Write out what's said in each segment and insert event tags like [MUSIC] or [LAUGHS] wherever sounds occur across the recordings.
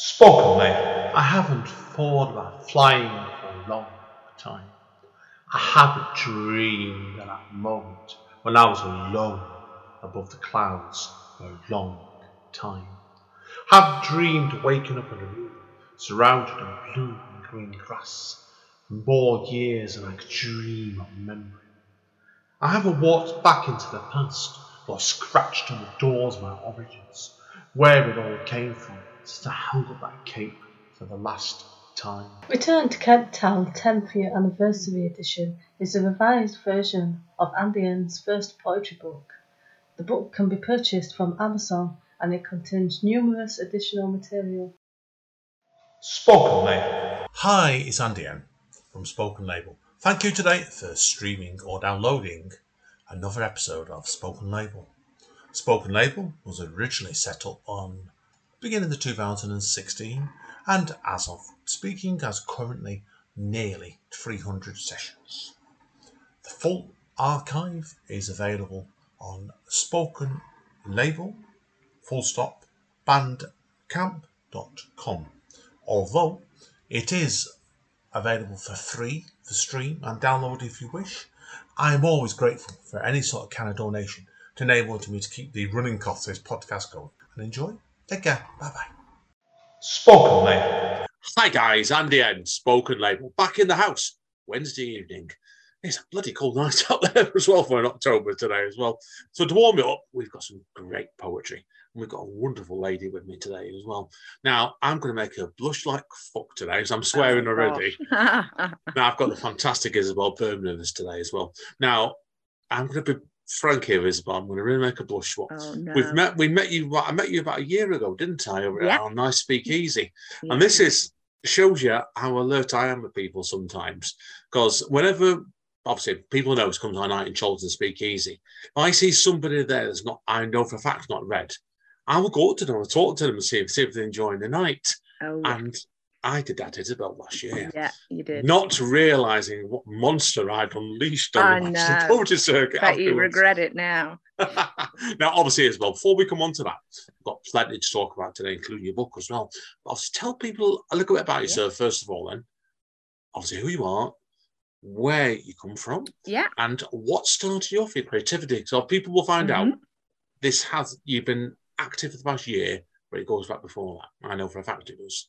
Spoken label. I haven't thought about flying for a long time. I haven't dreamed of that moment when I was alone above the clouds for a long time. I have dreamed waking up in a room surrounded in blue and green grass for more years than I could dream of remembering. I haven't walked back into the past or scratched on the doors of my origins, where it all came from, since I held up that cape for the last time. Return to Kent Town 10th Year Anniversary Edition is a revised version of Andy N's first poetry book. The book can be purchased from Amazon and it contains numerous additional material. Spoken Label. Hi, it's Andy N from Spoken Label. Thank you today for streaming or downloading another episode of Spoken Label. Spoken Label was originally set up on beginning of 2016 and as of speaking has currently nearly 300 sessions. The full archive is available on Spoken Label full stop bandcamp.com although it is available for free for stream and download if you wish. I am always grateful for any sort of kind of donation to enable me to keep the running costs of this podcast going. And enjoy. Take care. Bye bye. Spoken Label. Hi guys, Andy N, Spoken Label, back in the house Wednesday evening. It's a bloody cold night [LAUGHS] out there as well for an October today as well. So to warm it up, we've got some great poetry. And we've got a wonderful lady with me today as well. Now, I'm going to make her blush like fuck today, because I'm oh swearing Oh, already. [LAUGHS] Now, I've got the fantastic Isabel Berman with us today as well. Now, I'm going to be frank here, Isabel. I'm going to really make a blush. What oh no. We've met. We met you. I met you about a year ago, didn't I? Over Yeah. at our nice speakeasy. Yeah. And this is shows you how alert I am with people sometimes. Because whenever, obviously, people know it's come to our night in Chorlton Speakeasy. If I see somebody there that's not, I know for a fact not read, I will go up to them and talk to them and see if, see if they're enjoying the night. Oh, yeah. And I did that, Isabel, last year. yeah, you did. Not realizing what monster I'd unleashed on the. Poetry Circuit. Bet you regret it now. [LAUGHS] now, obviously, as well, before we come on to that, we've got plenty to talk about today, including your book as well. But obviously, tell people a little bit about yourself, first of all, then. Obviously, who you are, where you come from, Yeah. and what started you off your creativity. So people will find out Mhm. this has, you've been active for the past year, but it goes back before that. I know for a fact it does.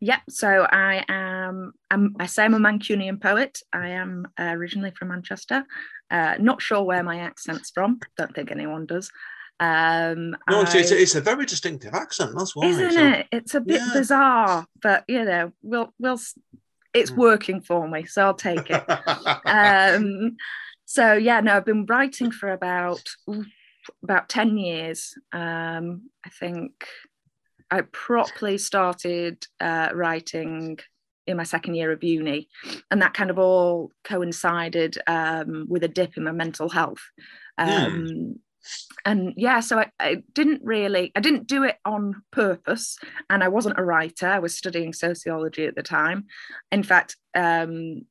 Yep. So I am. I'm, I say I'm a Mancunian poet. I am uh, originally from Manchester. Uh, not sure where my accent's from. Don't think anyone does. Um, No, it's, it's, I- it's a very distinctive accent. That's why. isn't so- it? It's a bit Yeah. bizarre, but you know, we'll we'll. It's Mm. working for me, so I'll take it. um, [LAUGHS] so yeah, no, I've been writing for about about ten years. Um, I think I properly started uh, writing in my second year of uni, and that kind of all coincided um, with a dip in my mental health. Um, And yeah, so I, I didn't really, I didn't do it on purpose, and I wasn't a writer. I was studying sociology at the time. In fact, um,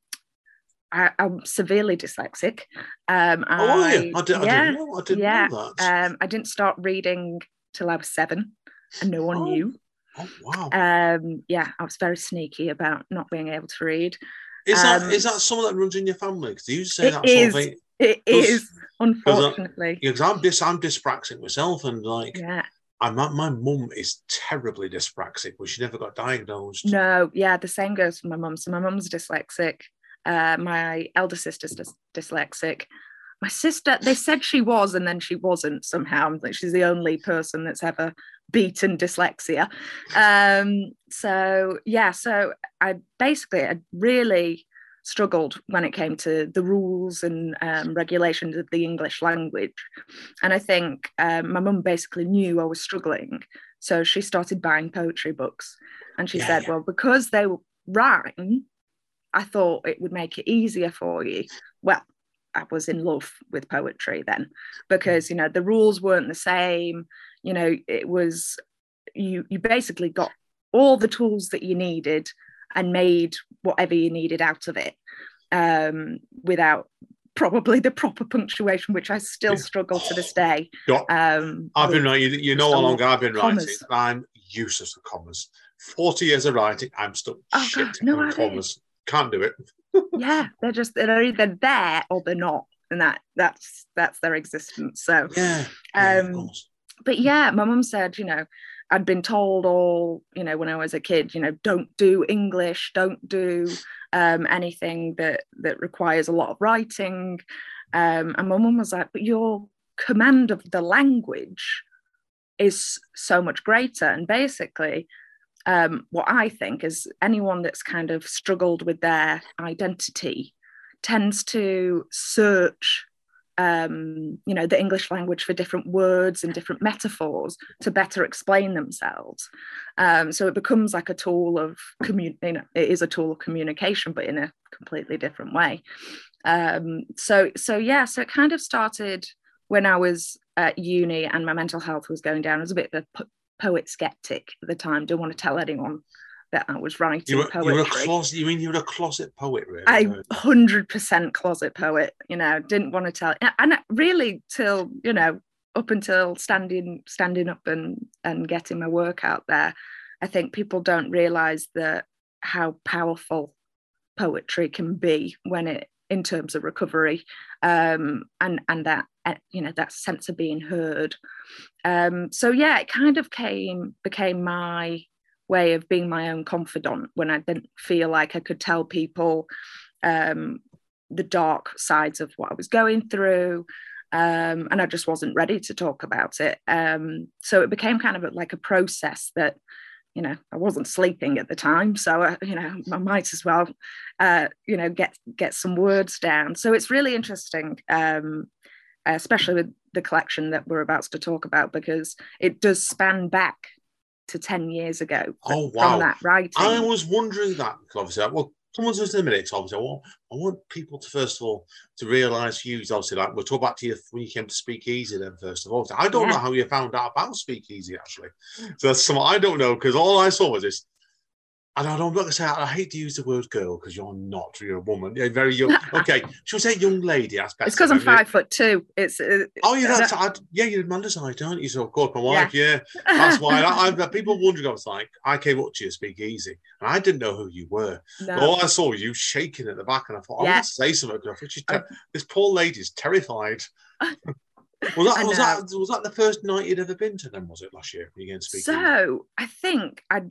I, I'm severely dyslexic. Um, oh, I-? I, did, I yeah, didn't know. I didn't yeah. know that. um, I didn't start reading till I was seven, and no one Oh. knew. oh, wow. Um, yeah, I was very sneaky about not being able to read. Is that Um, is that someone that runs in your family? Because you say that sort of thing. It is, unfortunately. Because I'm dys, I'm dyspraxic myself, and like Yeah. I'm my, my mum is terribly dyspraxic, but she never got diagnosed. No, yeah, the same goes for my mum. So my mum's dyslexic. Uh, my elder sister's dys- dyslexic. My sister, they said she was, and then she wasn't somehow. Like she's the only person that's ever beaten dyslexia. Um, so yeah, so I basically I really struggled when it came to the rules and um, regulations of the English language. And I think um, my mum basically knew I was struggling. So she started buying poetry books. And she Yeah, said, yeah. well, because they were rhyme, I thought it would make it easier for you. Well, I was in love with poetry then because, you know, the rules weren't the same. You know, it was, you, you basically got all the tools that you needed and made whatever you needed out of it um, without probably the proper punctuation, which I still struggle to this day. Um, I've been writing. You know how long I've been commas. writing. I'm useless with commas. 40 years of writing, I'm stuck Oh, shit God, no commas. Can't do it. Yeah, they're just they're either there or they're not, and that that's that's their existence. So Yeah. yeah, Um, but yeah, my mum said, you know, I'd been told all, you know, when I was a kid, you know, don't do English, don't do um, anything that that requires a lot of writing. Um, and my mum was like, but your command of the language is so much greater. And basically, um, what I think is anyone that's kind of struggled with their identity tends to search um, you know, the English language for different words and different metaphors to better explain themselves. Um, so it becomes like a tool of commun. You know, it is a tool of communication, but in a completely different way. Um, so so yeah, so it kind of started when I was at uni and my mental health was going down. It was a bit of a poet skeptic at the time. Didn't want to tell anyone that I was writing You were, you poetry. were a closet. You mean you were a closet poet, really? I hundred percent closet poet. You know, didn't want to tell, and really till you know up until standing standing up and and getting my work out there, I think people don't realize that how powerful poetry can be when it in terms of recovery um and and that uh, you know that sense of being heard um so yeah it kind of came became my way of being my own confidant when I didn't feel like I could tell people um, the dark sides of what I was going through. Um, and I just wasn't ready to talk about it. Um, so it became kind of like a process that, you know, I wasn't sleeping at the time, so uh, you know, I might as well, uh, you know, get get some words down. So it's really interesting, um, especially with the collection that we're about to talk about, because it does span back to 10 years ago Oh, from wow. that writing. I was wondering that because obviously, well, someone's just in a minute. Obviously, I want, I want people to first of all to realise you. Obviously, like we'll talk back to you when you came to Speakeasy. Then first of all, I don't Yeah. know how you found out about Speakeasy actually. So that's something I don't know because all I saw was this. And I don't, I'm not gonna say I hate to use the word girl because you're not. You're a woman. You're very young. [LAUGHS] Okay, should we say young lady? That's better. it's because I'm five foot two. It's uh, Oh yeah, that's I, yeah. You're Amanda's height, aren't you? So of course, my Yeah. wife. Yeah, that's [LAUGHS] why. I, I, people wondering. I was like, I came up to you, speak easy, and I didn't know who you were. no. All I saw was you shaking at the back, and I thought, I Yeah. want to say something. I thought she's ter- this poor lady's terrified. [LAUGHS] was that was that was that the first night you'd ever been to them? Was it last year? When you going to speak? So I think I,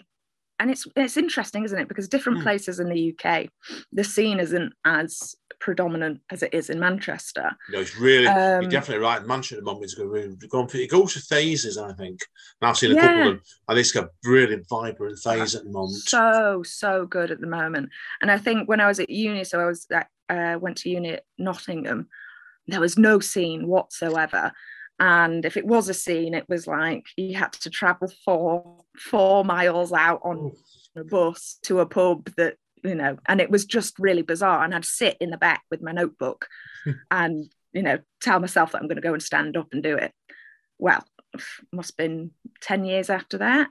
and it's it's interesting, isn't it? Because different Hmm. places in the UK, the scene isn't as predominant as it is in Manchester. No, it's really. Um, you're definitely right. Manchester at the moment is going. Really, going through, it goes through phases. I think. And I've seen a couple of them, and it's got a brilliant, vibrant phase at the moment. So so good at the moment. And I think when I was at uni, so I was at, uh, went to uni at Nottingham. There was no scene whatsoever. And if it was a scene, it was like you had to travel four four miles out on a bus to a pub that you know and it was just really bizarre and i'd sit in the back with my notebook [LAUGHS] and you know tell myself that i'm going to go and stand up and do it well must have been 10 years after that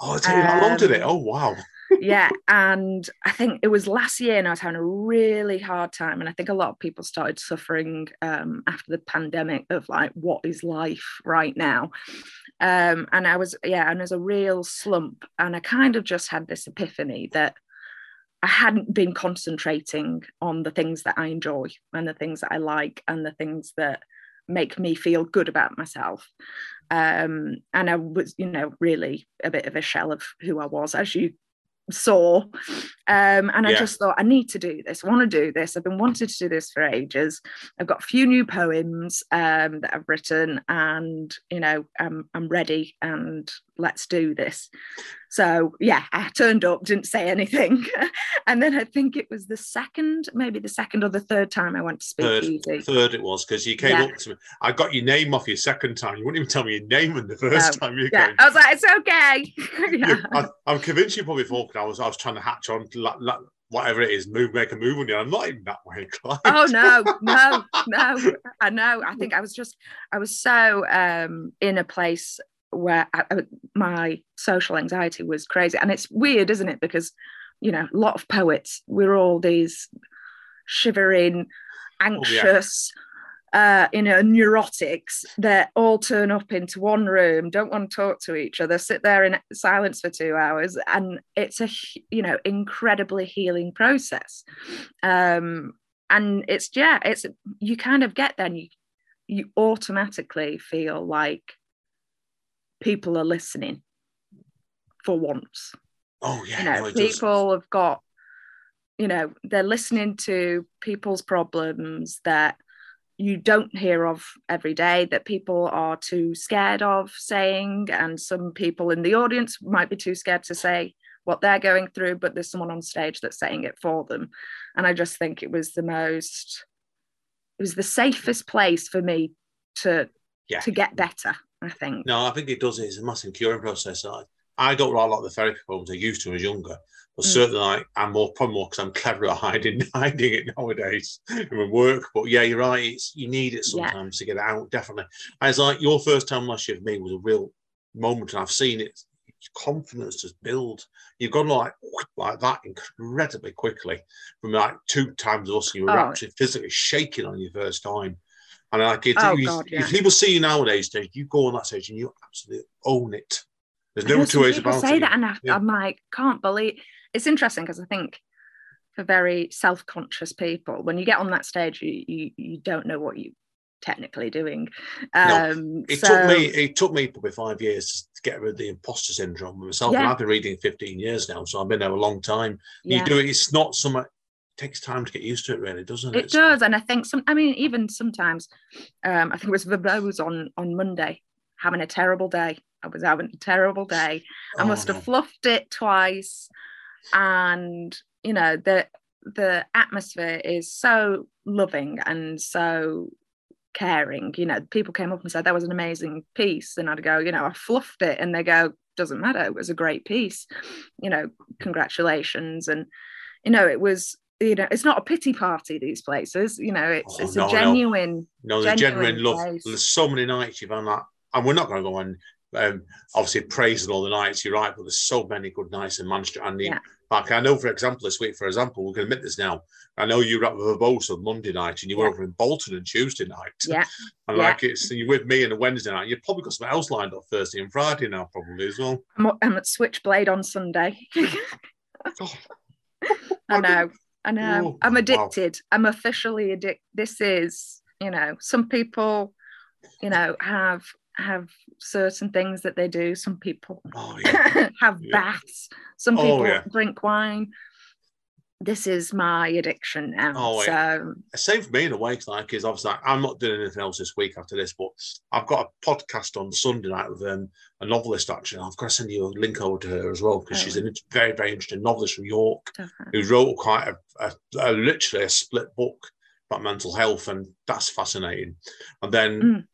Oh, you, how long did it? Um, Oh, wow. Yeah and i think it was last year and i was having a really hard time and i think a lot of people started suffering um, after the pandemic of like what is life right now? Um, and i was yeah and there's a real slump and i kind of just had this epiphany that i hadn't been concentrating on the things that i enjoy and the things that i like and the things that make me feel good about myself. Um, and i was you know really a bit of a shell of who i was as you saw. Um, and i Yeah. just thought i need to do this i want to do this. I've been wanting to do this for ages. I've got a few new poems um, that i've written and you know I'm, I'm ready and let's do this so yeah i turned up didn't say anything [LAUGHS] and then i think it was the second maybe the second or the third time i went to speak. Third, speakeasy third it was because you came Yeah. up to me. I got your name off your second time. You wouldn't even tell me your name in the first time you yeah came. i was like it's okay [LAUGHS] yeah. You- I, I'm convinced you probably thought I was I was trying to hatch on to la, la, whatever it is, move, make a move on you. I'm not even that way [LAUGHS] inclined. oh no no no i know i think i was just i was so um in a place where I, I- my social anxiety was crazy. And it's weird isn't it? Because you know a lot of poets we're all these shivering anxious uh, you know, neurotics that all turn up into one room, don't want to talk to each other, sit there in silence for two hours, and it's a you know incredibly healing process. Um, and it's yeah, it's you kind of get then you you automatically feel like people are listening for once. Oh yeah, You know, no, it does. people have got you know they're listening to people's problems that you don't hear of every day that people are too scared of saying and some people in the audience might be too scared to say what they're going through but there's someone on stage that's saying it for them and i just think it was the most it was the safest place for me to Yeah. to get better i think No, I think it does. It's a massive curing process. I, I don't write a lot of the therapy problems I used to when I was younger, but Mm. certainly like, I'm more probably more because I'm clever at [LAUGHS] hiding hiding it nowadays in my work. But yeah, you're right. It's you need it Yeah. sometimes to get it out. Definitely. And it's like your first time last year for me was a real moment, and I've seen it. Confidence just build. You've gone like like that incredibly quickly from like two times us. You were Oh. actually physically shaking on your first time. And like it, Oh, you- God, yeah. if people see you nowadays, Dave, you go on that stage and you absolutely own it. There's no two ways about say it. that, and I, Yeah. I'm like, can't believe. It's interesting because I think for very self-conscious people, when you get on that stage, you you, you don't know what you technically doing. Um, It so, took me. It took me probably five years to get rid of the imposter syndrome myself. And I've been reading 15 years now, so I've been there a long time. yeah, You do it. It's not so much. Takes time to get used to it, really, doesn't it? it does, and I think some. I mean, even sometimes, um, I think it was Verbose on on Monday, having a terrible day. I was having a terrible day. I Oh, must no. have fluffed it twice, and you know the the atmosphere is so loving and so caring. You know, people came up and said that was an amazing piece, and I'd go, you know, I fluffed it, and they go, doesn't matter, it was a great piece. You know, congratulations, and you know, it was. You know, it's not a pity party. These places, you know, it's Oh, it's no, a genuine. No, the genuine genuine love. place. There's so many nights you've had that, and we're not going to go on. Um, obviously, praising all the nights. You're right, but there's so many good nights in Manchester. And the, Yeah. like I know, for example, this week, for example, we can admit this now. I know you were at Verbose on Monday night, and you were Yeah. over in Bolton on Tuesday night. Yeah, [LAUGHS] And Yeah. like it's you're with me on a Wednesday night. You've probably got something else lined up Thursday and Friday now, probably as well. I'm, I'm at Switchblade on Sunday. [LAUGHS] Oh, I know, I know. Oh, I'm wow. addicted. I'm officially addicted. This is, you know, some people, you know, have have certain things that they do. Some people oh yeah. [LAUGHS] have Yeah. baths. Some Oh, people yeah. drink wine. This is my addiction now. Oh, so yeah. Same for me in a way. like, is obviously I'm not doing anything else this week after this, but I've got a podcast on Sunday night with um, a novelist actually. I've got to send you a link over to her as well because Oh. she's a very, very interesting novelist from York definitely. who wrote quite a, a, a literally a split book about mental health, and that's fascinating. And then Mm.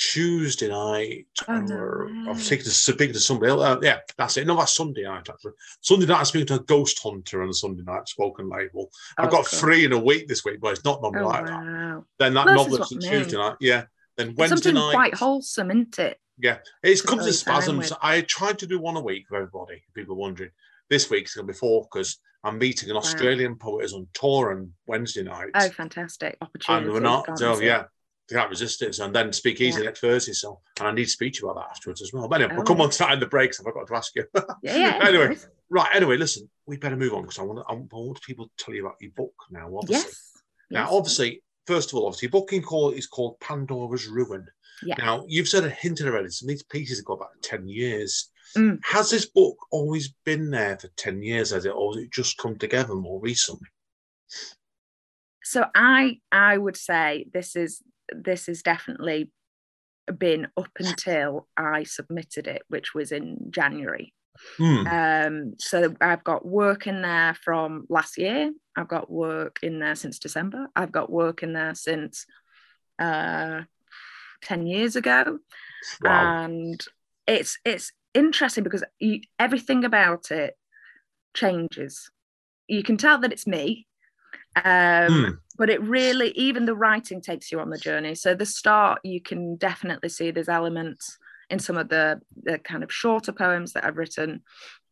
Tuesday night, Oh, no or-. I'm speaking to, speaking to somebody else. Uh, yeah, that's it. No, that's Sunday night actually. Sunday night, I'm speaking to a ghost hunter on a Sunday night spoken label. I've Oh, got cool. three in a week this week, but it's not normally Oh, like that. Then that Well, this is novelist on what I mean. Tuesday night, yeah. Then It's Wednesday Something night, quite wholesome, isn't it? yeah. It's to comes in fill your time spasms. I tried to do one a week for everybody. People wondering. This week's going to be four because I'm meeting an Australian poet who's on tour on Wednesday night. Oh, fantastic opportunity. and we're not. So it. yeah, they can't resist it. And then speak easy Yeah. next Thursday. So, and I need to speak to you about that afterwards as well. But anyway, we'll Oh. come on to that in the breaks. I've got to ask you. [LAUGHS] Yeah. [LAUGHS] Anyway. right. Anyway, listen, we better move on because I want, to, I want people to tell you about your book now. Obviously. Yes. Now, yes. obviously, first of all, obviously, your booking call is called Pandora's Ruin. Yeah. Now, you've said a hint already. Some of these pieces have got about 10 years. Mm. Has this book always been there for 10 years, has it, or has it just come together more recently? So I I would say this is this is definitely been up until I submitted it, which was in January. Hmm. Um, so I've got work in there from last year. I've got work in there since December. I've got work in there since uh, ten years ago. wow. and it's it's interesting because you, everything about it changes you can tell that it's me um, Hmm. but it really even the writing takes you on the journey so the start you can definitely see there's elements in some of the the kind of shorter poems that i've written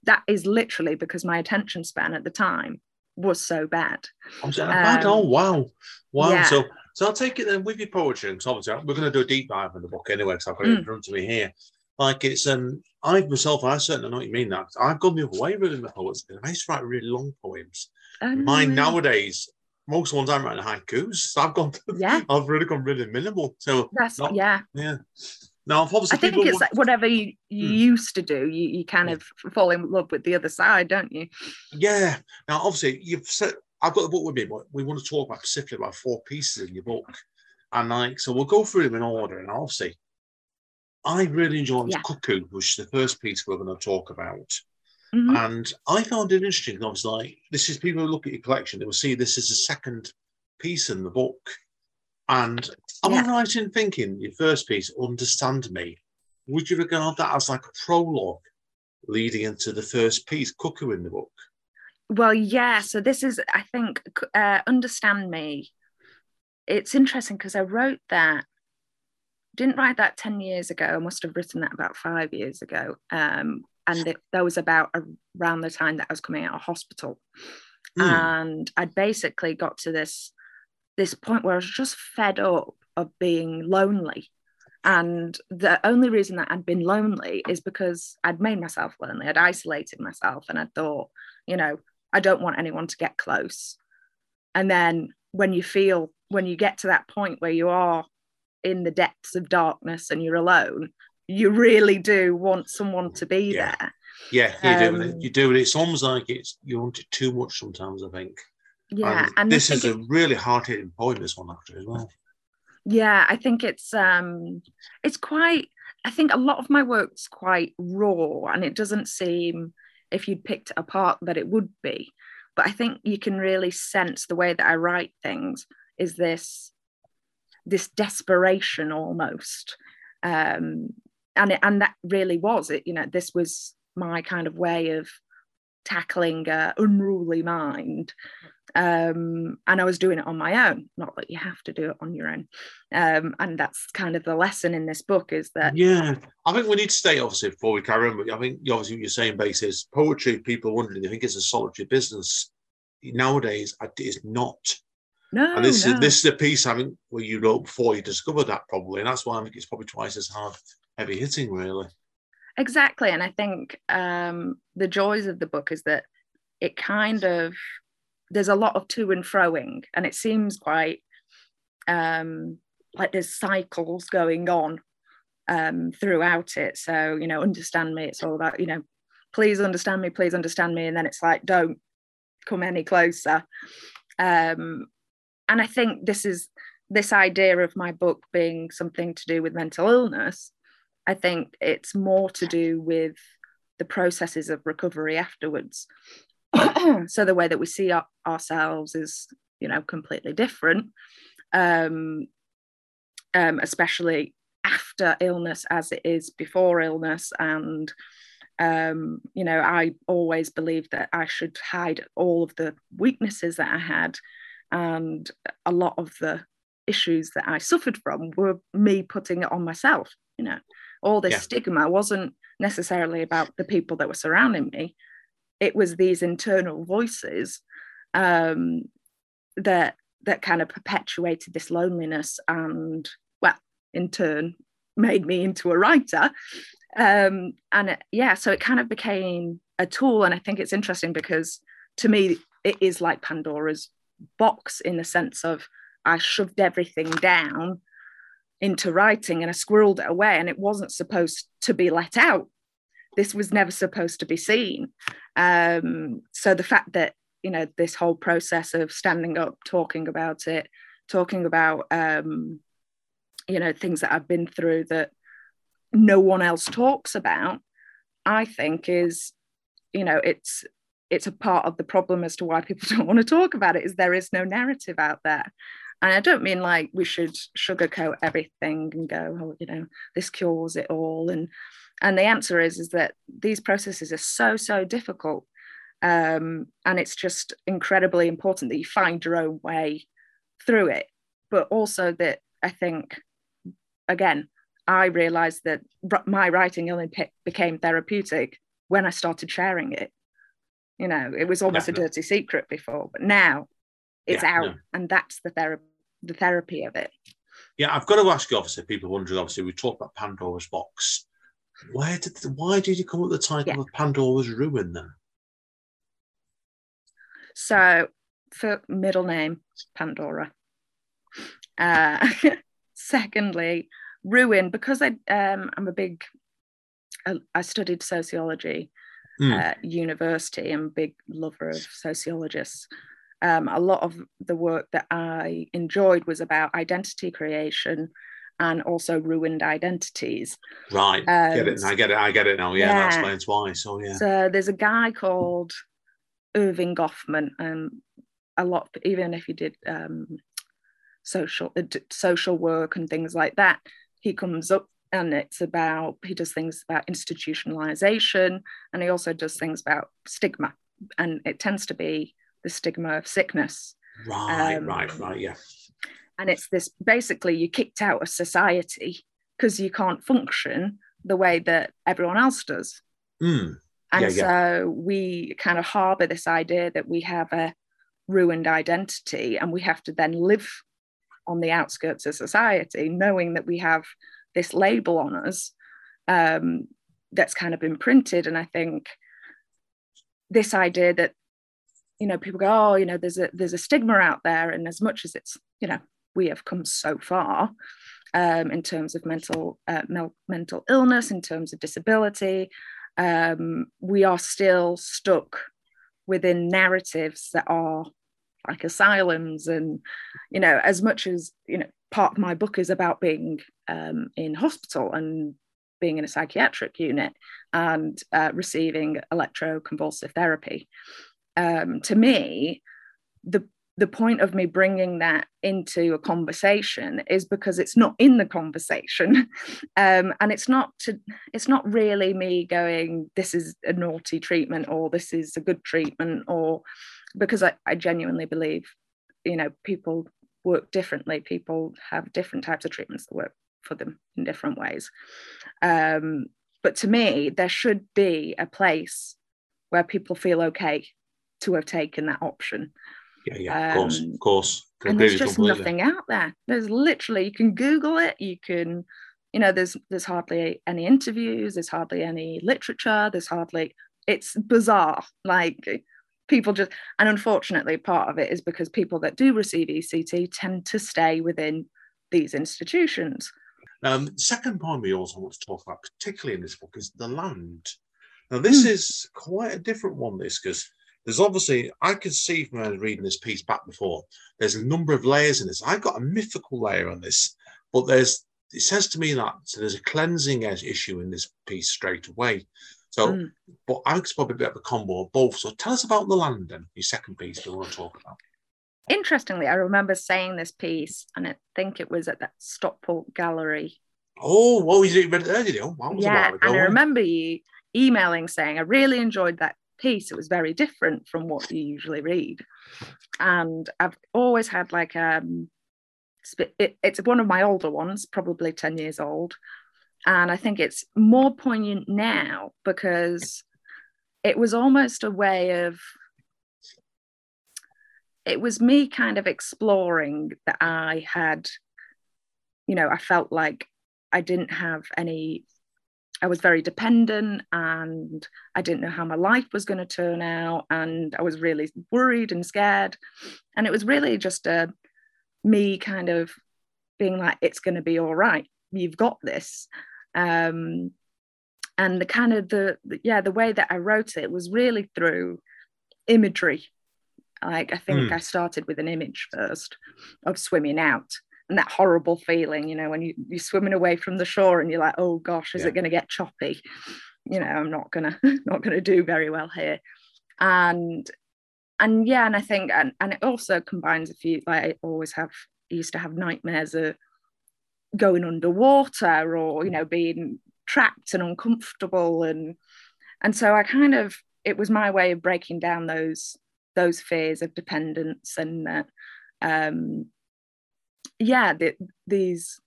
that is literally because my attention span at the time was so bad I'm saying, bad. um, Oh, wow. Wow. yeah. So, So I'll take it then with your poetry, because obviously we're going to do a deep dive in the book anyway, because I've got it in Mm. front of me here. Like it's um, I myself, I certainly know what you mean. That I've gone the other way really with poets. I used to write really long poems. Oh, Mine no. nowadays, most ones I'm writing haikus. So [LAUGHS] I've gone, Yeah, I've really gone really minimal. So that's Not- yeah. yeah. Now, obviously, I think it's want- like whatever you, you Hmm. used to do, you, you kind of fall in love with the other side, don't you? Yeah. Now, obviously, you've said I've got the book with me, but we want to talk about specifically about four pieces in your book, and like so, we'll go through them in order. And obviously, I really enjoyed Yeah. Cuckoo, which is the first piece we're going to talk about. Mhm. And I found it interesting. I was like this is people who look at your collection, they will see this is a second piece in the book. And am Yeah. I right in thinking your first piece, Understand Me, would you regard that as like a prologue leading into the first piece, Cuckoo, in the book? Well, yeah. So this is, I think, uh, understand me. It's interesting because I wrote that. Didn't write that ten years ago. I must have written that about five years ago. Um, and it, that was about around the time that I was coming out of hospital. Hmm. and I'd basically got to this this point where I was just fed up of being lonely. And the only reason that I'd been lonely is because I'd made myself lonely. I'd isolated myself and I thought, you know, I don't want anyone to get close. And then when you feel, when you get to that point where you are in the depths of darkness and you're alone, you really do want someone to be Yeah. there. Yeah, you do. Um, it. You do, and it's almost like it's you want it too much sometimes. I think. Yeah. And, and this is a really hard hitting point. This one actually as well. yeah i think it's um it's quite i think a lot of my work's quite raw and it doesn't seem if you'd picked it apart that it would be but i think you can really sense the way that i write things is this this desperation almost um and it, and that really was it you know this was my kind of way of tackling a unruly mind um, and I was doing it on my own. Not that you have to do it on your own, um, and that's kind of the lesson in this book is that Yeah, I think we need to stay obviously before we carry on. But I think obviously what you're saying basis poetry. People are wondering. They think it's a solitary business. Nowadays, it is not. no, And this no. is this is the piece I think where you wrote before you discovered that probably, and that's why I think it's probably twice as hard, heavy hitting really. exactly, and I think um, the joys of the book is that it kind of there's a lot of to and froing, and it seems quite um, like there's cycles going on um, throughout it. So you know, understand me. It's all about you know, please understand me, please understand me, and then it's like don't come any closer. Um, and I think this is this idea of my book being something to do with mental illness. I think it's more to do with the processes of recovery afterwards. [COUGHS] so the way that we see our, ourselves is, you know, completely different, um, um, especially after illness as it is before illness. And um, you know, I always believed that I should hide all of the weaknesses that I had, and a lot of the issues that I suffered from were me putting it on myself. You know, all this Yeah. stigma wasn't necessarily about the people that were surrounding me. It was these internal voices um, that that kind of perpetuated this loneliness, and well, in turn, made me into a writer. Um, and it, yeah, so it kind of became a tool, and I think it's interesting because to me, it is like Pandora's box in the sense of I shoved everything down into writing and I squirreled it away, and it wasn't supposed to be let out. This was never supposed to be seen. Um, so the fact that you know this whole process of standing up, talking about it, talking about um, you know things that I've been through that no one else talks about, I think is you know it's it's a part of the problem as to why people [LAUGHS] don't want to talk about it is there is no narrative out there and i don't mean like we should sugarcoat everything and go oh you know this cures it all. And and the answer is is that these processes are so so difficult um, and it's just incredibly important that you find your own way through it. But also that i think again i realized that my writing only became therapeutic when i started sharing it. You know it was almost a dirty secret before but now it's Yeah, out no. and that's the therapy the therapy of it. Yeah, I've got to ask you. Obviously, people wondering. Obviously, we talked about Pandora's box. Where did why did you come up with the title Yeah. of Pandora's Ruin then? So, for middle name, Pandora. Uh, [LAUGHS] secondly, ruin because I um, I'm a big. I, I studied sociology Hmm. at university. I'm a big lover of sociologists. Um, a lot of the work that I enjoyed was about identity creation and also ruined identities. Right, get it. Um, I get it. I get it now. Yeah, that explains why. So yeah. So there's a guy called Erving Goffman, and a lot, even if he did um, social uh, social work and things like that, he comes up and it's about he does things about institutionalization, and he also does things about stigma, and it tends to be the stigma of sickness. Right, um, right, right. Yeah. and it's this basically you're kicked out of society because you can't function the way that everyone else does Hmm. and Yeah, yeah. so we kind of harbor this idea that we have a ruined identity and we have to then live on the outskirts of society knowing that we have this label on us um, that's kind of imprinted and i think this idea that you know people go oh you know there's a there's a stigma out there and as much as it's you know we have come so far um, in terms of mental uh, mental illness in terms of disability um, we are still stuck within narratives that are like asylums and you know as much as you know part of my book is about being um, in hospital and being in a psychiatric unit and uh, receiving electroconvulsive therapy um, to me the the point of me bringing that into a conversation is because it's not in the conversation. [LAUGHS] Um, and it's not to it's not really me going this is a naughty treatment or this is a good treatment or because I, I genuinely believe you know people work differently. People have different types of treatments that work for them in different ways. Um, but to me there should be a place where people feel okay to have taken that option Yeah, yeah. Of course, Um, of course. and there's just completely. nothing out there there's literally you can google it you can you know there's there's hardly any interviews there's hardly any literature there's hardly it's bizarre like people just and unfortunately part of it is because people that do receive ect tend to stay within these institutions Um, second point we also want to talk about, particularly in this book, is the land. Now, this Hmm. is quite a different one, this, because there's obviously, I could see from when I was reading this piece back before, there's a number of layers in this. I've got a mythical layer on this, but there's, it says to me that so there's a cleansing as- issue in this piece straight away. So, Mm. but I was probably a bit of a combo of both. So tell us about the land then, your second piece we want to talk about. interestingly i remember saying this piece and i think it was at that stockport gallery Oh, well, you read it there, did you? A yeah while ago. and i remember you emailing saying i really enjoyed that piece it was very different from what you usually read. And i've always had like um it, it's one of my older ones probably 10 years old. And i think it's more poignant now because it was almost a way of it was me kind of exploring that i had you know i felt like i didn't have any I was very dependent and I didn't know how my life was going to turn out. And I was really worried and scared. And it was really just a, me kind of being like, it's going to be all right. You've got this. Um, and the kind of the, the, yeah, the way that I wrote it was really through imagery. Like, I think Hmm. I started with an image first of swimming out and that horrible feeling, you know, when you, you're swimming away from the shore and you're like, oh gosh, is Yeah. it going to get choppy? You know, I'm not gonna [LAUGHS] not gonna do very well here. And and yeah, and I think and, and it also combines a few like I always have I used to have nightmares of going underwater or you know being trapped and uncomfortable and and so I kind of it was my way of breaking down those those fears of dependence and that um yeah the, these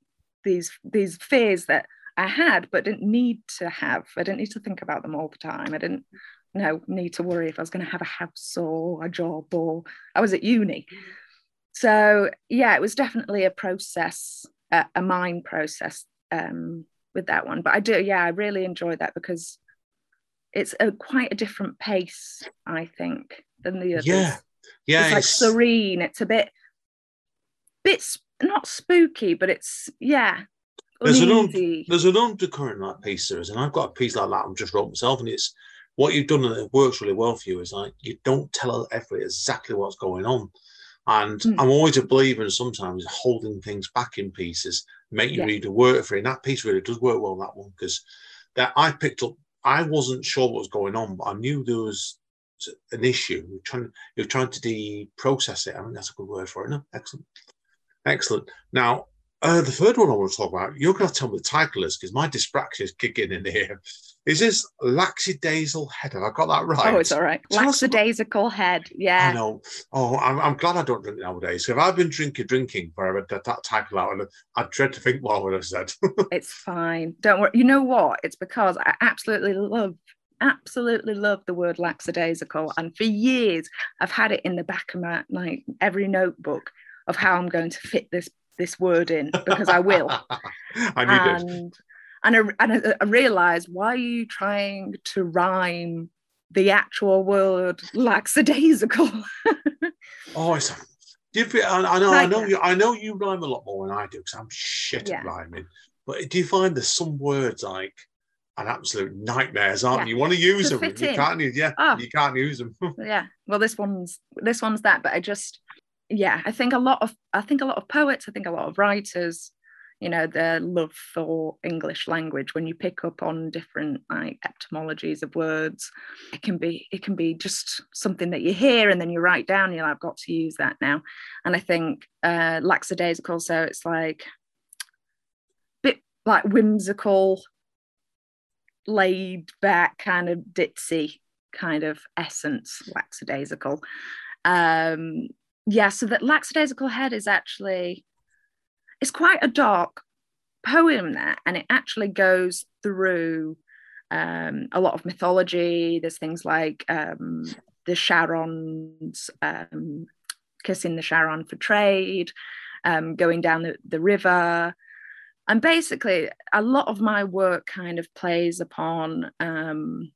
these these fears that I had but didn't need to have I didn't need to think about them all the time I didn't you know need to worry if I was going to have a house or a job or I was at uni so yeah, it was definitely a process, a, a mind process um, with that one. But I do, yeah, I really enjoyed that because it's a quite a different pace, I think, than the others. Yeah, yeah, it's like serene. It's a bit, bit not spooky, but it's yeah. There's an, un- there's an undercurrent in that piece there is, and I've got a piece like that I've just wrote myself, and it's what you've done and it works really well for you is like you don't tell everybody exactly what's going on. And Mm. I'm always a believer in sometimes holding things back in pieces, make you Yeah. read a word for it. And that piece really does work well, that one, because that I picked up, I wasn't sure what was going on, but I knew there was an issue. You're trying, you're trying to de-process it. I think that's a good word for it. No, excellent. Excellent. Now, uh, the third one I want to talk about, you're going to tell me the title is because my distraction is kicking in here. Is this laxidazole head? Have I got that right? Oh, it's all right. Tell us about- Lackadaisical head. I Yeah. know. Oh, I'm, I'm glad I don't drink nowadays. If I've been drinking, drinking I read that, that title out, and I dread to think what I would have said. [LAUGHS] It's fine. Don't worry. You know what? It's because I absolutely love, absolutely love the word lackadaisical. And for years, I've had it in the back of my like every notebook of how I'm going to fit this this word in because I will. [LAUGHS] I knew it. and and I, and I, I realized why are you trying to rhyme the actual word lackadaisical? [LAUGHS] Oh, it's. Do you feel, I, I know, I know, you, I know you rhyme a lot more than I do because I'm shit Yeah. at rhyming. But do you find there's some words like an absolute nightmares, aren't Yeah. you? You want to use To them, you in. can't use, yeah, Oh. you can't use them. [LAUGHS] yeah well this one's this one's that but i just yeah i think a lot of i think a lot of poets i think a lot of writers you know their love for english language when you pick up on different like etymologies of words it can be it can be just something that you hear and then you write down you're like i've got to use that now. And i think uh lackadaisical so it's like bit like whimsical laid back kind of ditzy kind of essence lackadaisical. Um yeah so that lackadaisical head is actually it's quite a dark poem there, and it actually goes through um a lot of mythology. There's things like um the Charons um kissing the Sharon for trade um going down the, the river. And basically a lot of my work kind of plays upon um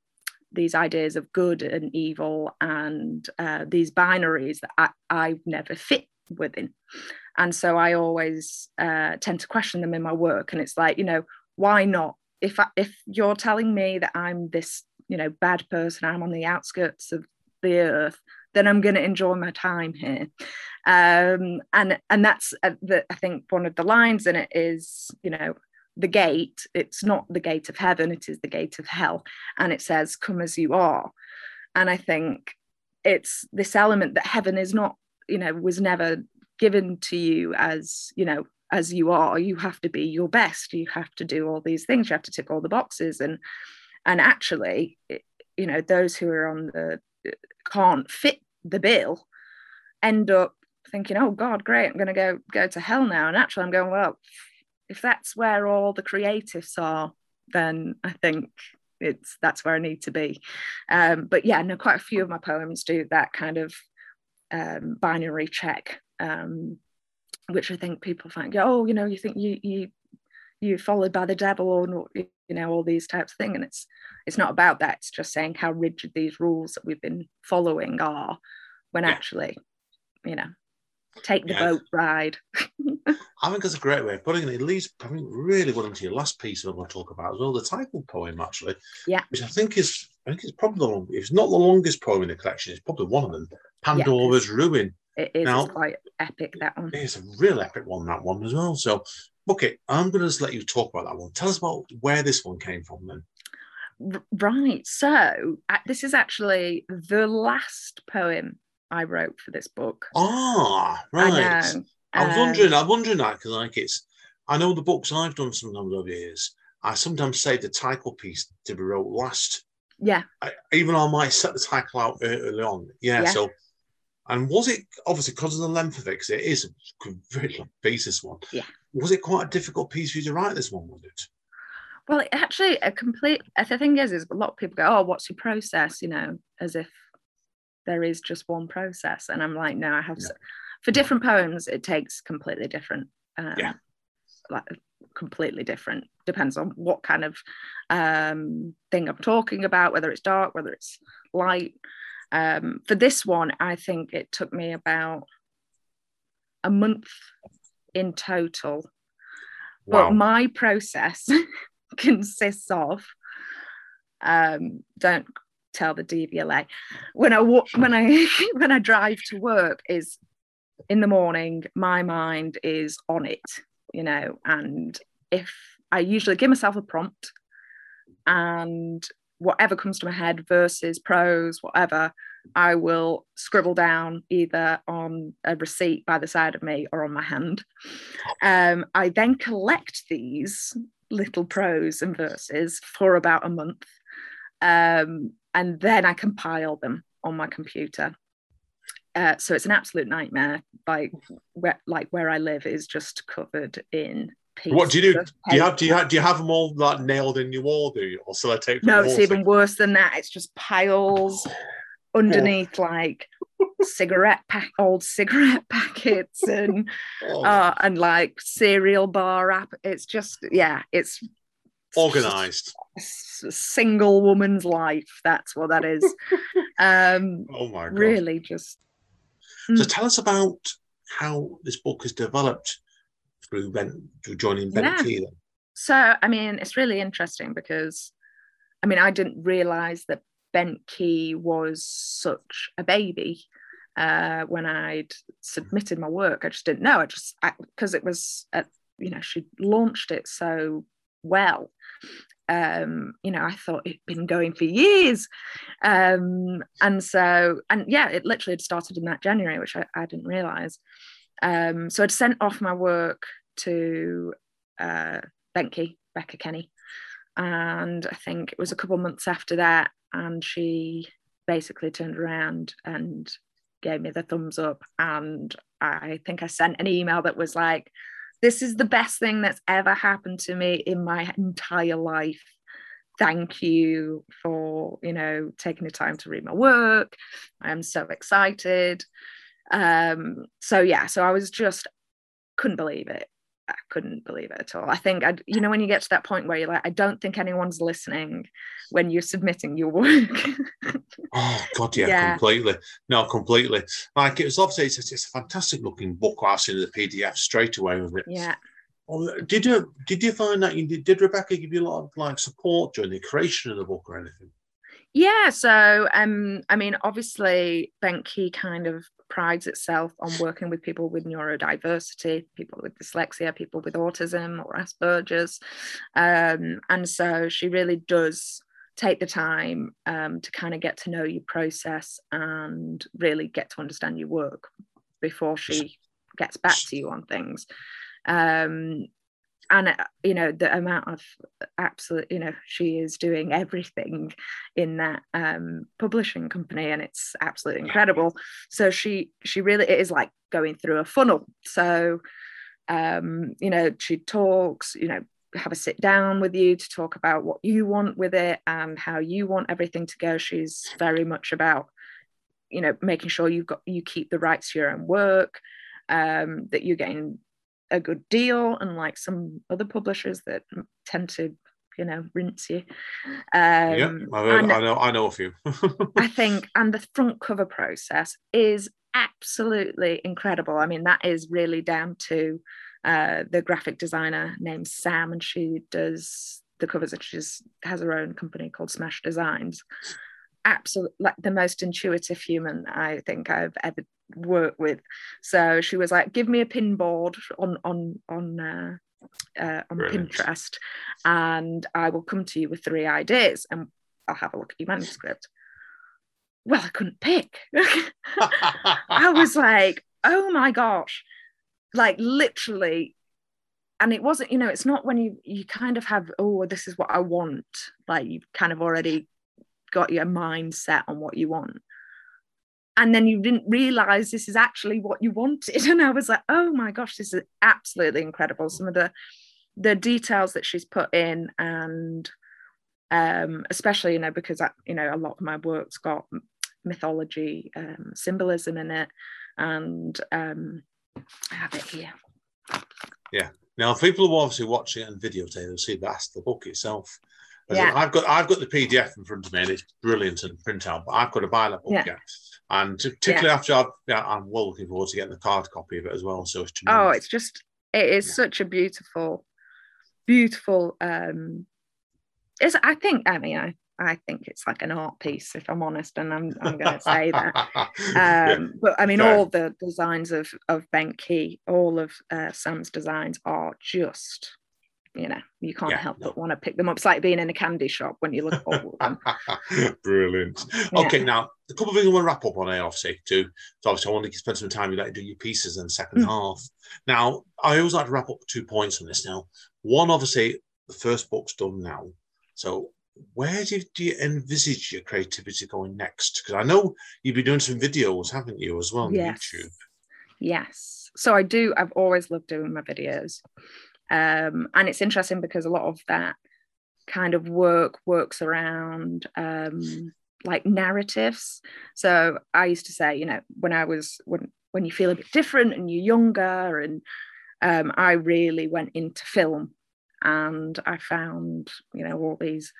these ideas of good and evil and uh, these binaries that I, I've never fit within. And so I always uh, tend to question them in my work. And it's like, you know, why not? If I, if you're telling me that I'm this, you know, bad person, I'm on the outskirts of the earth, then I'm going to enjoy my time here. Um, and and that's uh, the, I think one of the lines in it is, you know, the gate. It's not the gate of heaven; it is the gate of hell and it says come as you are. And i think it's this element that heaven is not you know was never given to you as you know as you are. You have to be your best. You have to do all these things. You have to tick all the boxes. And and actually you know those who are on the can't fit the bill end up thinking oh god great. I'm going to go go to hell now. And actually i'm going well if that's where all the creatives are then i think it's that's where I need to be. Um, but yeah, no, quite a few of my poems do that kind of um, binary check, um, which I think people find, oh, you know, you think you you you're followed by the devil or you know all these types of thing, and it's it's not about that. It's just saying how rigid these rules that we've been following are, when Yeah. actually, you know, take the Yeah. boat ride. [LAUGHS] I think that's a great way of putting it. It leads, I think, really well into your last piece that I'm going to talk about as well, the title poem, actually. Yeah. Which I think is, I think it's probably the long, if it's not the longest poem in the collection, it's probably one of them. Pandora's Ruin. It is Now- quite epic that one. It's a real epic one, that one as well. So, okay, I'm going to just let you talk about that one. Tell us about where this one came from then. Right. So uh, this is actually the last poem I wrote for this book. Ah, I right. know. I was Um, wondering, I'm wondering that because like it's, I know the books I've done sometimes over the years, I sometimes say the title piece to be wrote last. Yeah. I, even I might set the title out early on. Yeah, Yeah. So, and was it obviously because of the length of it? Because it is a very long piece. This one. Yeah. Was it quite a difficult piece for you to write? This one was it? Well, it actually, a complete. The thing is, is a lot of people go, "Oh, what's your process?" You know, as if there is just one process, and I'm like, no, I have. Yeah. for different poems, it takes completely different. Um, Yeah. Like completely different. Depends on what kind of um, thing I'm talking about, whether it's dark, whether it's light. Um, for this one, I think it took me about a month in total. Wow. But my process [LAUGHS] consists of um, don't tell the DVLA when I walk when I [LAUGHS] when I drive to work is in the morning my mind is on it you know and if I usually give myself a prompt and whatever comes to my head versus prose whatever I will scribble down either on a receipt by the side of me or on my hand. Um, I then collect these little prose and verses for about a month. Um, and then I compile them on my computer. Uh, so it's an absolute nightmare. Like where, like where I live is just covered in pieces. What do you do? Do you have do you have do you have them all like nailed in your wall? Do you or sellotape? No, it's even worse than that. It's just piles underneath like [LAUGHS] cigarette pack, old cigarette [LAUGHS] packets and Oh, uh, and like cereal bar wrap. It's just yeah, it's organized. single woman's life. That's what that is. [LAUGHS] um, Oh my god! really, just So Mm. tell us about how this book has developed through Ben through joining Bent Yeah. Key. Then. so. I mean, it's really interesting because, I mean, I didn't realize that Bent Key was such a baby uh, when I'd submitted my work. I just didn't know. I just because it was, at, you know, she launched it so well. Um, you know, I thought it'd been going for years. Um, and so, and yeah, it literally had started in that January, which I, I didn't realize. Um, so I'd sent off my work to uh, Bent Key, Becca Kenny. And I think it was a couple months after that, and she basically turned around and gave me the thumbs up. And I think I sent an email that was like, This is the best thing that's ever happened to me in my entire life. Thank you for, you know, taking the time to read my work. I'm so excited. Um, so yeah, so I was just couldn't believe it. I couldn't believe it at all. I think I, you know, when you get to that point where you're like, I don't think anyone's listening when you're submitting your work. [LAUGHS] Oh god, yeah, Yeah. completely. No, completely. Like it was obviously it's, it's a fantastic looking book. I seen in the PDF straight away with it. yeah. Oh, Did you did you find that you did, did Rebecca give you a lot of like support during the creation of the book or anything? Yeah, so um, I mean, obviously, Bent Key kind of prides itself on working with people with neurodiversity, people with dyslexia, people with autism or Asperger's, um, and so she really does take the time um, to kind of get to know your process and really get to understand your work before she gets back to you on things. Um, and uh, you know the amount of absolute you know she is doing everything in that um publishing company and it's absolutely incredible. So she she really it is like going through a funnel. So um you know she talks you know have a sit down with you to talk about what you want with it and how you want everything to go. She's very much about you know making sure you've got you keep the rights to your own work um that you're getting a good deal unlike some other publishers that tend to you know rinse you. Um yeah, I, and I know I know a few. [LAUGHS] I think and the front cover process is absolutely incredible. I mean that is really down to uh, the graphic designer named sam and she does the covers and she has her own company called smash designs. Absolutely like the most intuitive human I think I've ever worked with. So she was like, "Give me a pin board on on on uh, uh, on Brilliant. Pinterest, and I will come to you with three ideas, and I'll have a look at your manuscript." Well, I couldn't pick. [LAUGHS] I was like, "Oh my gosh!" Like literally. And it wasn't, you know, it's not when you you kind of have, oh, this is what I want. Like you've kind of already got your mind set on what you want and then you didn't realize this is actually what you wanted [LAUGHS] and i was like oh my gosh this is absolutely incredible some of the the details that she's put in and um especially you know because I, you know a lot of my work's got mythology um symbolism in it and um, I have it here. Yeah now, if people are obviously watching it on video today, they'll see that's the book itself. Yeah. I've got I've got the PDF in front of me and it's brilliant and print out, but I've got to buy that book Yeah. And particularly after I've yeah, I'm well looking forward to getting the card copy of it as well. So it's Oh, it's just it is Yeah. such a beautiful, beautiful. um It's I think I mean I I think it's like an art piece if I'm honest, and I'm I'm going to say that. [LAUGHS] Yeah. Um, but I mean, all the designs of of Bent Key, all of uh, Sam's designs are just, you know, you can't Yeah, help but want to pick them up. It's like being in a candy shop when you look at all of them. [LAUGHS] Brilliant. Yeah. Okay, now a couple of things I want to wrap up on obviously, too. So obviously, I want to spend some time you, like do your pieces in the second Mm. half. Now, I always like to wrap up two points on this. Now, one, obviously, the first book's done now. So where do you, do you envisage your creativity going next? Because I know you've been doing some videos, haven't you, as well on Yes. YouTube? Yes. So I do. I've always loved doing my videos, um, and it's interesting because a lot of that kind of work works around um, like narratives. So I used to say, you know, when I was when when you feel a bit different and you're younger, and um, I really went into film, and I found, you know, all these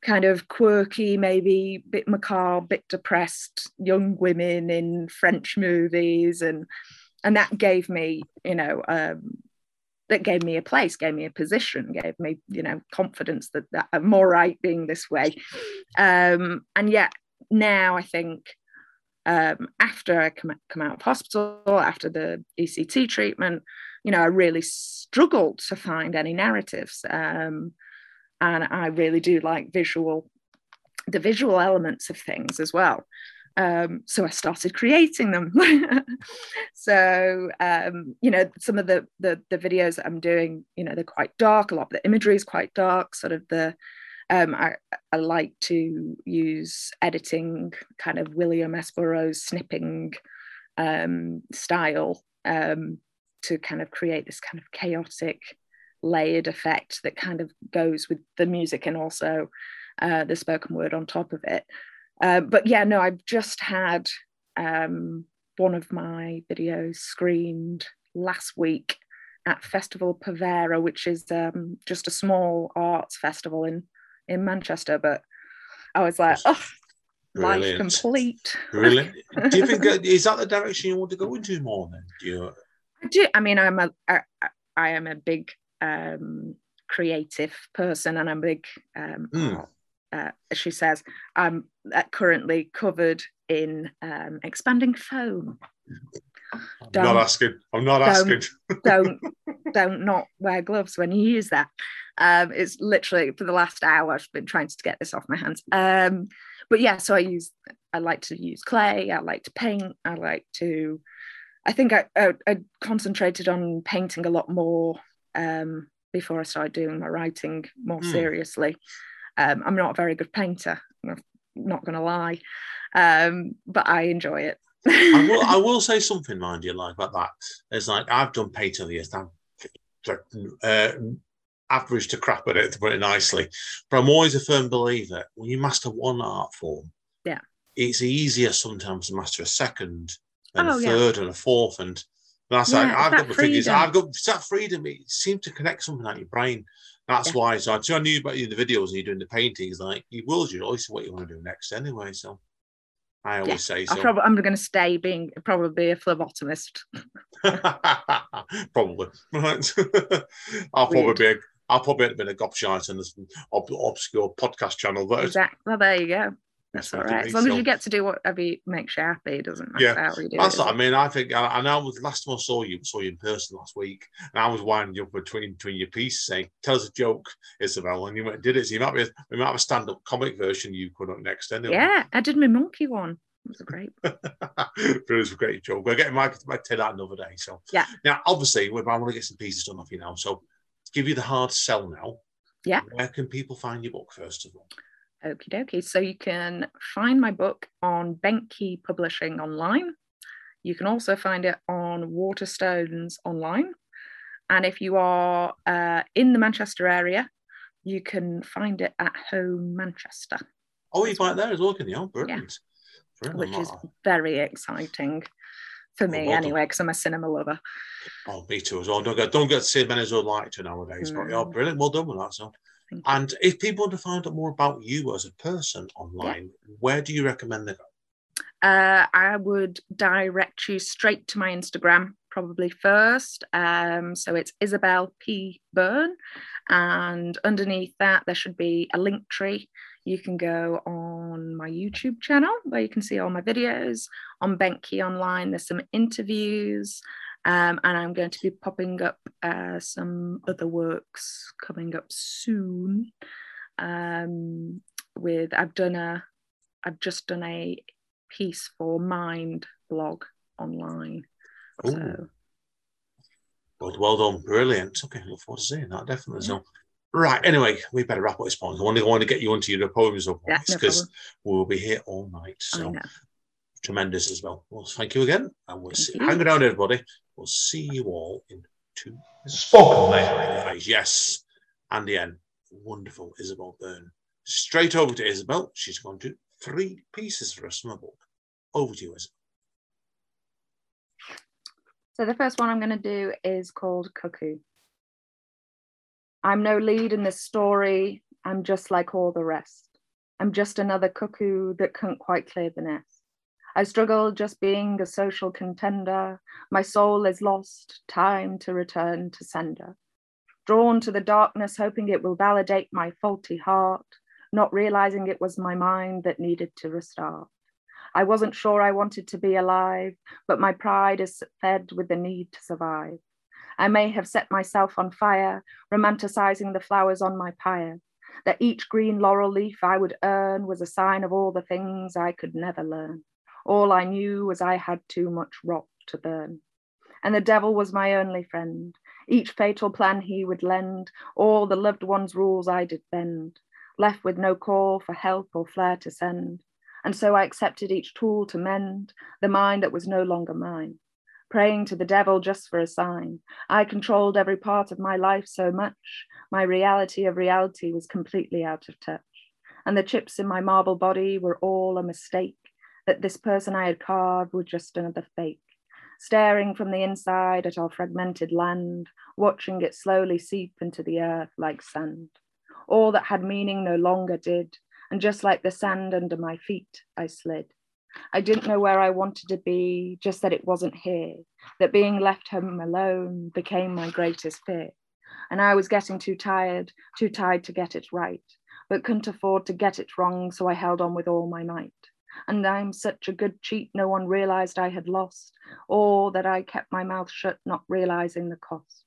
kind of quirky, maybe bit macabre, bit depressed young women in French movies, and and that gave me, you know, um, that gave me a place, gave me a position, gave me, you know, confidence that, that I'm all right being this way. Um, and yet now I think um, after I come, come out of hospital, after the ECT treatment, you know, I really struggled to find any narratives. Um, and I really do like visual, the visual elements of things as well. Um, so I started creating them. [LAUGHS] so um, you know, some of the, the the videos that I'm doing, you know, they're quite dark. A lot of the imagery is quite dark. Sort of the um, I, I like to use editing, kind of William S. Burroughs snipping um, style um, to kind of create this kind of chaotic layered effect that kind of goes with the music and also uh, the spoken word on top of it. Uh, but yeah, no, I've just had um, one of my videos screened last week at Festival Pavera, which is um, just a small arts festival in in Manchester. But I was like, oh, life complete. Really? [LAUGHS] Do you think is that the direction you want to go into more then? Do you, I do. I mean, I'm a I, I- I am a big um, creative person, and I'm a big. Um, Mm. Uh, as she says, I'm uh, currently covered in um, expanding foam. I'm Don't- not asking. I'm not don't- asking. [LAUGHS] Don't don't not wear gloves when you use that. Um, it's literally for the last hour I've been trying to get this off my hands. Um, but yeah, so I use I like to use clay. I like to paint. I like to. I think I, I, I concentrated on painting a lot more um, before I started doing my writing more Hmm. seriously. Um, I'm not a very good painter. I'm not going to lie, um, but I enjoy it. I [LAUGHS] will. I will say something, mind you, like about that. It's like I've done painting the years. I'm uh, average to crap at it, to put it nicely. But I'm always a firm believer when you master one art form, Yeah. it's easier sometimes to master a second and Oh, a yeah. third and a fourth. And that's Yeah, like I've got the figures. I've got that freedom. It seems to connect something out your brain. That's Yeah. why. So I knew about you in the videos and you're doing the paintings. Like you will, you always oh, what you want to do next anyway. So I always say I so. probably I'm going to stay being probably a phlebotomist. [LAUGHS] probably. Right. [LAUGHS] I'll probably be a, I'll probably have been a gobshite on this ob- obscure podcast channel, but Exactly. Well, there you go. That's all right. As long as you get to do whatever you- makes you happy, it doesn't matter Yeah, how you do that's it. what I mean. I think, I, I know the last time I saw you, saw you in person last week, and I was winding you up between between your piece saying, "Tell us a joke, Isabel," and you went did it. So you might be, we might have a stand up comic version you could up next anyway. Yeah, I did my monkey one. It was a great. [LAUGHS] it was a great joke. We're getting my my take that another day. So Yeah. Now, obviously, we I want to get some pieces done off you now. So give you the hard sell now. Yeah. Where can people find your book first of all? Okie dokie. So you can find my book on Bent Key Publishing online. You can also find it on Waterstones online. And if you are uh, in the Manchester area, you can find it at Home Manchester, Oh, you buy it there as well, can you? Oh, brilliant. Brilliant. which is very exciting for Oh, me well done. anyway, because I'm a cinema lover. Oh, me too as well. Don't get don't get to see many as I'd like to nowadays. But yeah, No. brilliant. Well done with that. So. And if people want to find out more about you as a person online, where do you recommend they go? Uh, I would direct you straight to my Instagram, probably first. Um, so it's Isabel P. Byrne. And underneath that, there should be a Linktree. You can go on my YouTube channel where you can see all my videos. On Bent Key Online, there's some interviews. Um, and I'm going to be popping up uh, some other works coming up soon. Um, with I've done a, I've just done a piece for Mind blog online. Ooh. So Well, well done, brilliant. Okay, look forward to seeing that definitely. So, right. Anyway, we better wrap up this point. I want to, I want to get you onto your poems of Yeah, no because we'll be here all night. So. Tremendous as well. Well, thank you again, and we'll see. you. Hang around, everybody. We'll see you all in two. Spoken later. Yes, and the end. Wonderful, Isabel Byrne. Straight over to Isabel. She's going to do three pieces for us from a book. Over to you, Isabel. So the first one I'm going to do is called Cuckoo. I'm no lead in this story. I'm just like all the rest. I'm just another cuckoo that can't quite clear the nest. I struggle just being a social contender. My soul is lost, time to return to sender. Drawn to the darkness, hoping it will validate my faulty heart, not realizing it was my mind that needed to restart. I wasn't sure I wanted to be alive, but my pride is fed with the need to survive. I may have set myself on fire, romanticizing the flowers on my pyre, that each green laurel leaf I would earn was a sign of all the things I could never learn. All I knew was I had too much rock to burn. And the devil was my only friend. Each fatal plan he would lend, all the loved ones' rules I did bend, left with no call for help or flare to send. And so I accepted each tool to mend the mind that was no longer mine. Praying to the devil just for a sign. I controlled every part of my life so much, my reality of reality was completely out of touch. And the chips in my marble body were all a mistake, that this person I had carved was just another fake. Staring from the inside at our fragmented land, watching it slowly seep into the earth like sand. All that had meaning no longer did, and just like the sand under my feet, I slid. I didn't know where I wanted to be, just that it wasn't here, that being left home alone became my greatest fear. And I was getting too tired, too tired to get it right, but couldn't afford to get it wrong, so I held on with all my might. And I'm such a good cheat, no one realized I had lost, or that I kept my mouth shut, not realizing the cost.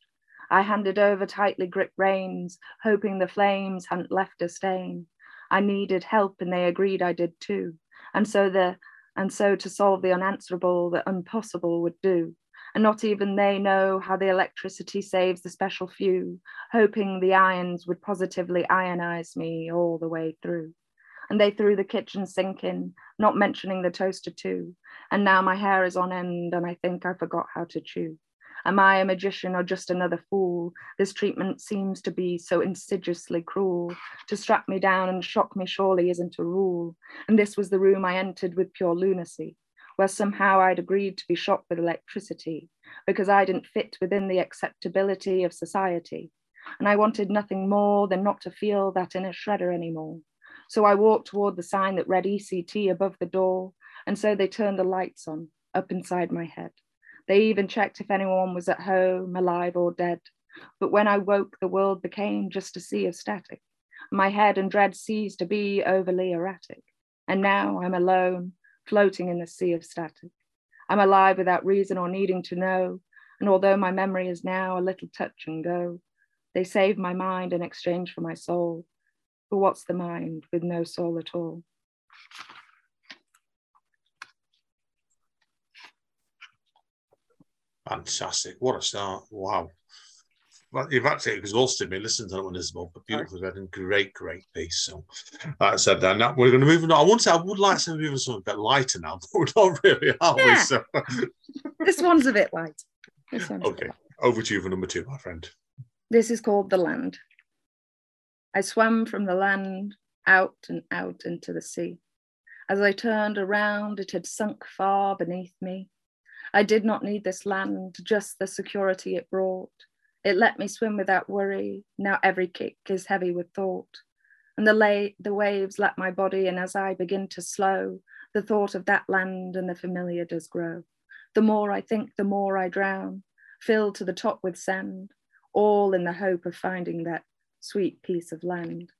I handed over tightly gripped reins, hoping the flames hadn't left a stain. I needed help, and they agreed I did too. And so the and so to solve the unanswerable, the impossible would do. And not even they know how the electricity saves the special few, hoping the irons would positively ionize me all the way through. And they threw the kitchen sink in, not mentioning the toaster too. And now my hair is on end, and I think I forgot how to chew. Am I a magician or just another fool? This treatment seems to be so insidiously cruel. To strap me down and shock me surely isn't a rule. And this was the room I entered with pure lunacy, where somehow I'd agreed to be shocked with electricity, because I didn't fit within the acceptability of society. And I wanted nothing more than not to feel that inner shredder anymore. So I walked toward the sign that read ECT above the door, and so they turned the lights on up inside my head. They even checked if anyone was at home, alive or dead. But when I woke, the world became just a sea of static. My head and dread ceased to be overly erratic. And now I'm alone, floating in the sea of static. I'm alive without reason or needing to know. And although my memory is now a little touch and go, they saved my mind in exchange for my soul. But what's the mind with no soul at all? Fantastic. What a start. Wow. Well, you've actually exhausted me. Listen to that one, Isabel, but beautifully read and great, great piece. So, like I said, then now we're going to move on. I want to say I would like to move on something a bit lighter now, [LAUGHS] but we're not really, are we? So, [LAUGHS] This one's a bit light. This one's a bit okay, over to you for number two, my friend. This is called The Land. I swam from the land out and out into the sea. As I turned around, it had sunk far beneath me. I did not need this land, just the security it brought. It let me swim without worry. Now every kick is heavy with thought. And the, the waves lap my body, and as I begin to slow, the thought of that land and the familiar does grow. The more I think, the more I drown, filled to the top with sand, all in the hope of finding that sweet piece of land.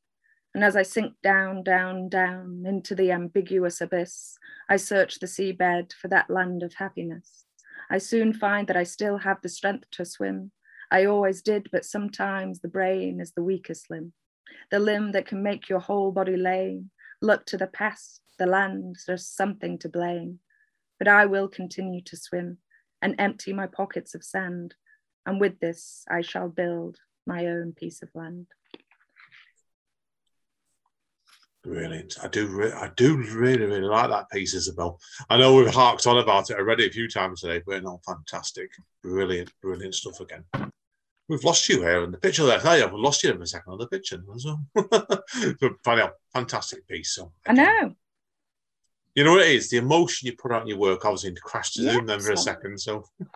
And as I sink down, down, down into the ambiguous abyss, I search the seabed for that land of happiness. I soon find that I still have the strength to swim. I always did, but sometimes the brain is the weakest limb, the limb that can make your whole body lame. Look to the past, the land, there's something to blame. But I will continue to swim and empty my pockets of sand. And with this, I shall build my own piece of land. Brilliant. I do. Re- I do really, really like that piece, Isabel. I know we've harked on about it already a few times today, but no, fantastic, brilliant, brilliant stuff again. We've lost you here in the picture there. Oh, yeah, we've lost you in a second on the picture well. [LAUGHS] but fantastic piece. So again, I know. You know what it is? The emotion you put out in your work, obviously, to crash to Zoom then for a second. So, [LAUGHS]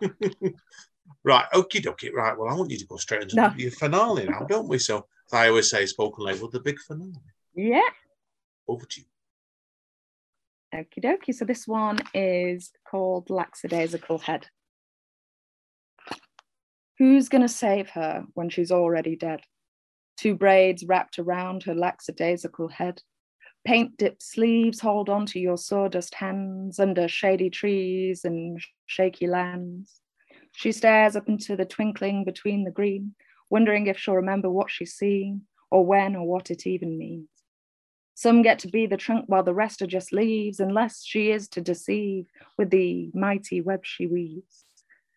right, okie dokie. Right, well, I want you to go straight into no. your finale now, don't we? So, I always say, spoken label, the big finale. Yeah. Over to you. Okie dokie. So this one is called Lackadaisical Head. Who's going to save her when she's already dead? Two braids wrapped around her lackadaisical head. Paint dipped sleeves hold on to your sawdust hands under shady trees and shaky lands. She stares up into the twinkling between the green, wondering if she'll remember what she's seen or when or what it even means. Some get to be the trunk while the rest are just leaves, unless she is to deceive with the mighty web she weaves.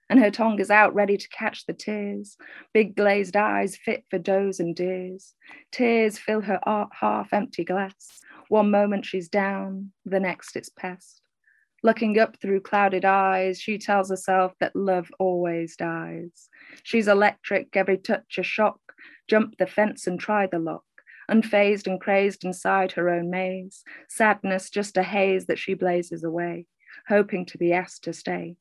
And her tongue is out ready to catch the tears, big glazed eyes fit for does and deers. Tears fill her half empty glass. One moment she's down, the next it's past. Looking up through clouded eyes, she tells herself that love always dies. She's electric, every touch a shock. Jump the fence and try the lock unfazed and crazed inside her own maze, sadness just a haze that she blazes away, hoping to be asked to stay.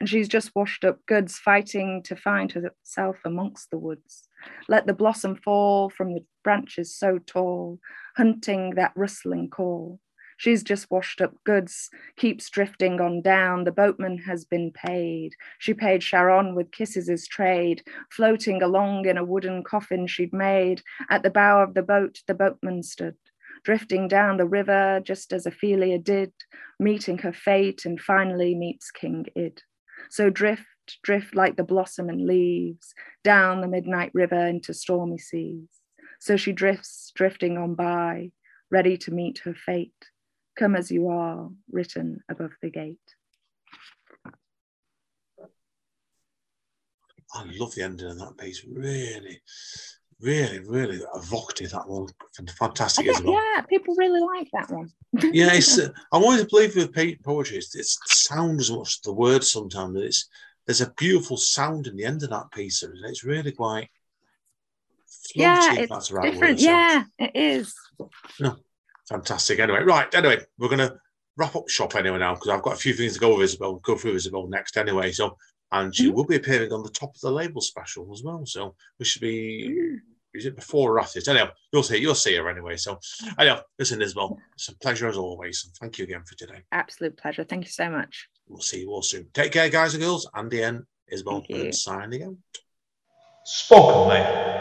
And she's just washed up goods, fighting to find herself amongst the woods. Let the blossom fall from the branches so tall, hunting that rustling call. She's just washed up goods, keeps drifting on down. The boatman has been paid. She paid Charon with kisses as trade, floating along in a wooden coffin she'd made. At the bow of the boat, the boatman stood, drifting down the river just as Ophelia did, meeting her fate and finally meets King Id. So drift, drift like the blossom and leaves, down the midnight river into stormy seas. So she drifts, drifting on by, ready to meet her fate Come as you are, written above the gate. I love the ending of that piece. Really, really, really evocative. That one, fantastic as well. Yeah, people really like that one. [LAUGHS] yeah, it's. [LAUGHS] Uh, I always believe with poetry, it's, it's sound as much as the words. Sometimes it's there's a beautiful sound in the end of that piece. It's really quite. yeah, it's different. Word, yeah, it is. No, Fantastic. Anyway, right. Anyway, we're going to wrap up shop anyway now because I've got a few things to go with Isabel, go through Isabel next anyway. So, and she mm-hmm. will be appearing on the top of the label special as well. So we should be. Mm. Is it before or after? Anyhow, you'll see. You'll see her anyway. So, anyhow, listen, Isabel, it's a pleasure as always. And Thank you again for today. Absolute pleasure. Thank you so much. We'll see you all soon. Take care, guys and girls. And Andy and Isabel, signing out. Spoken, mate.